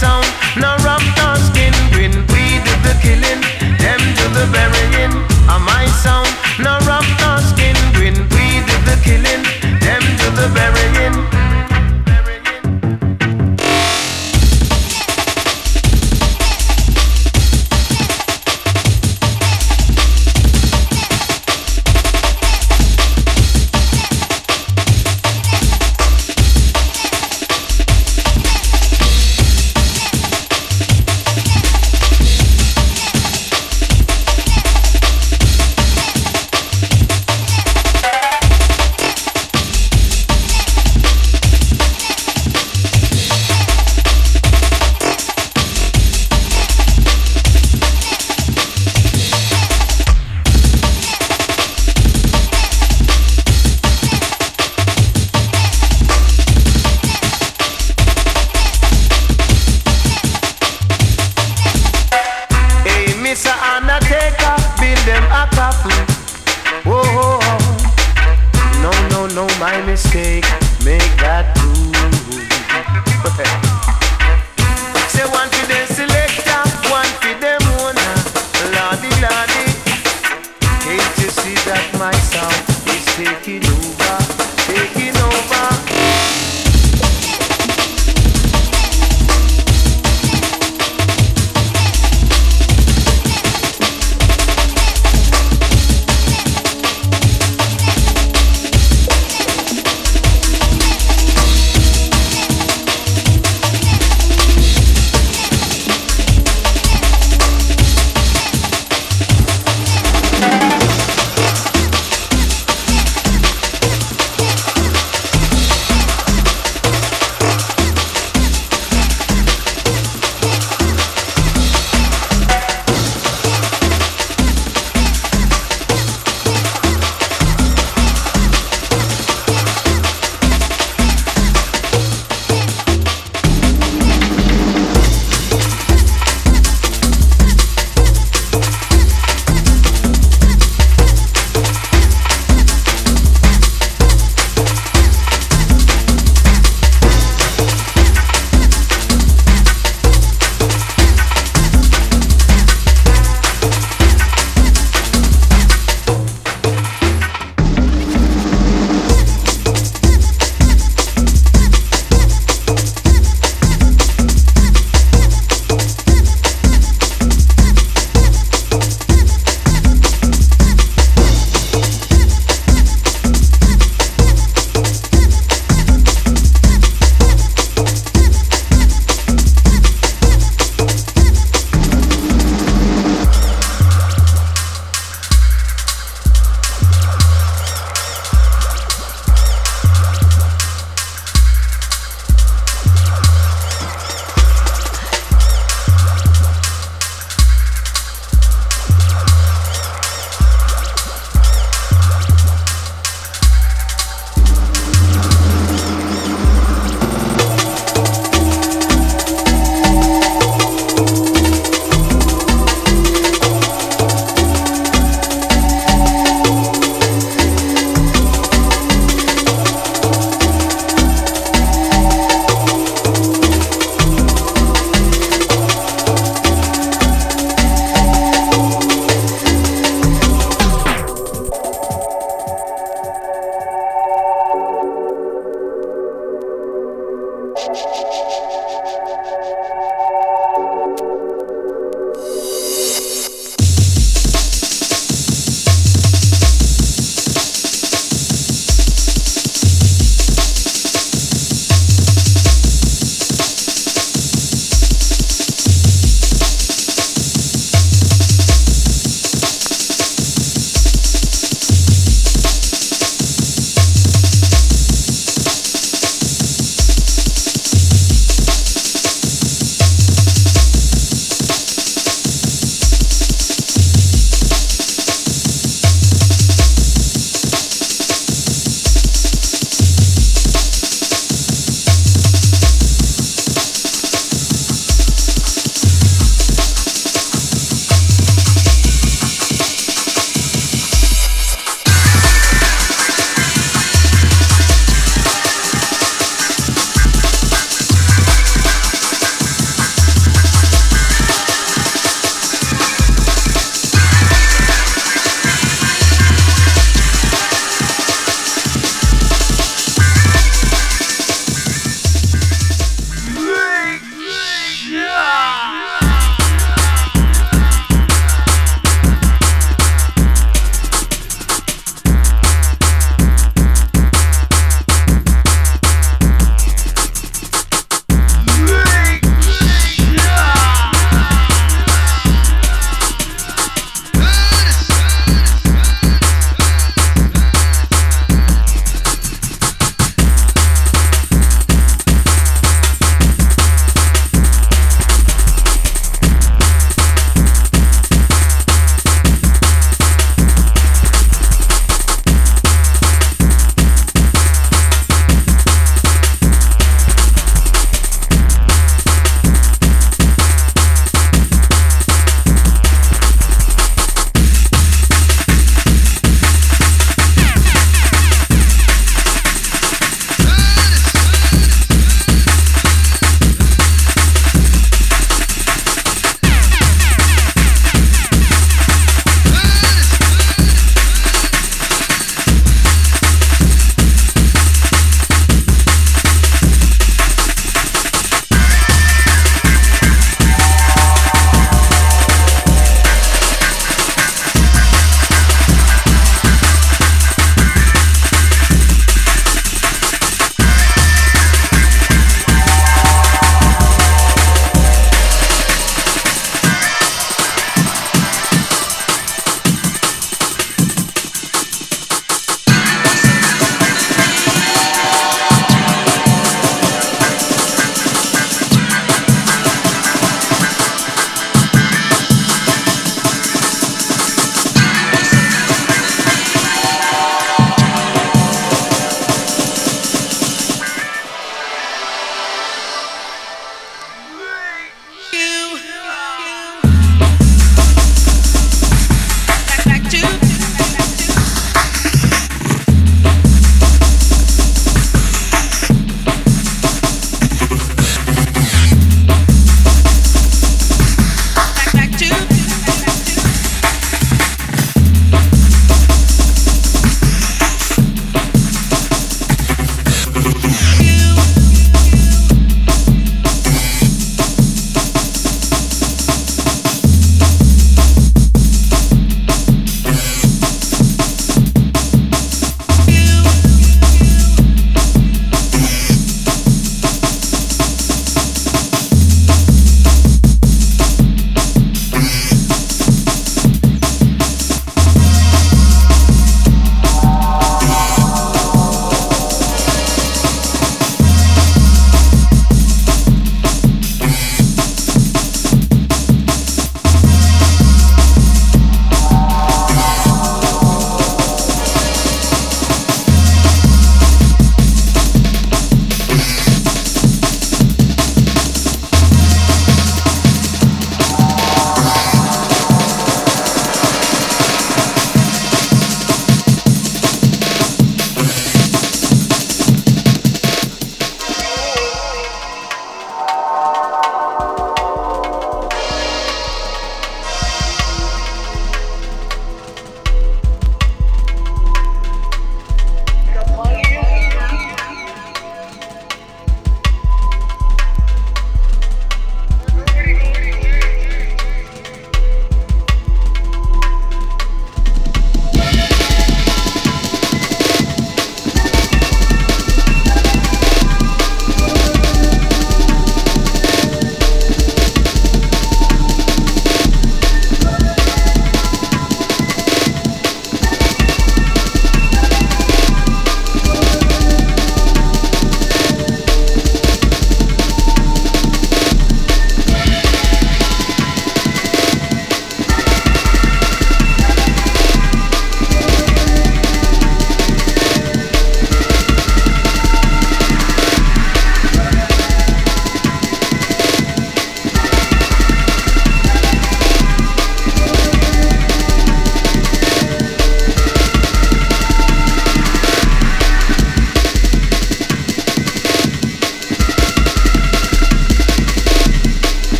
sound. No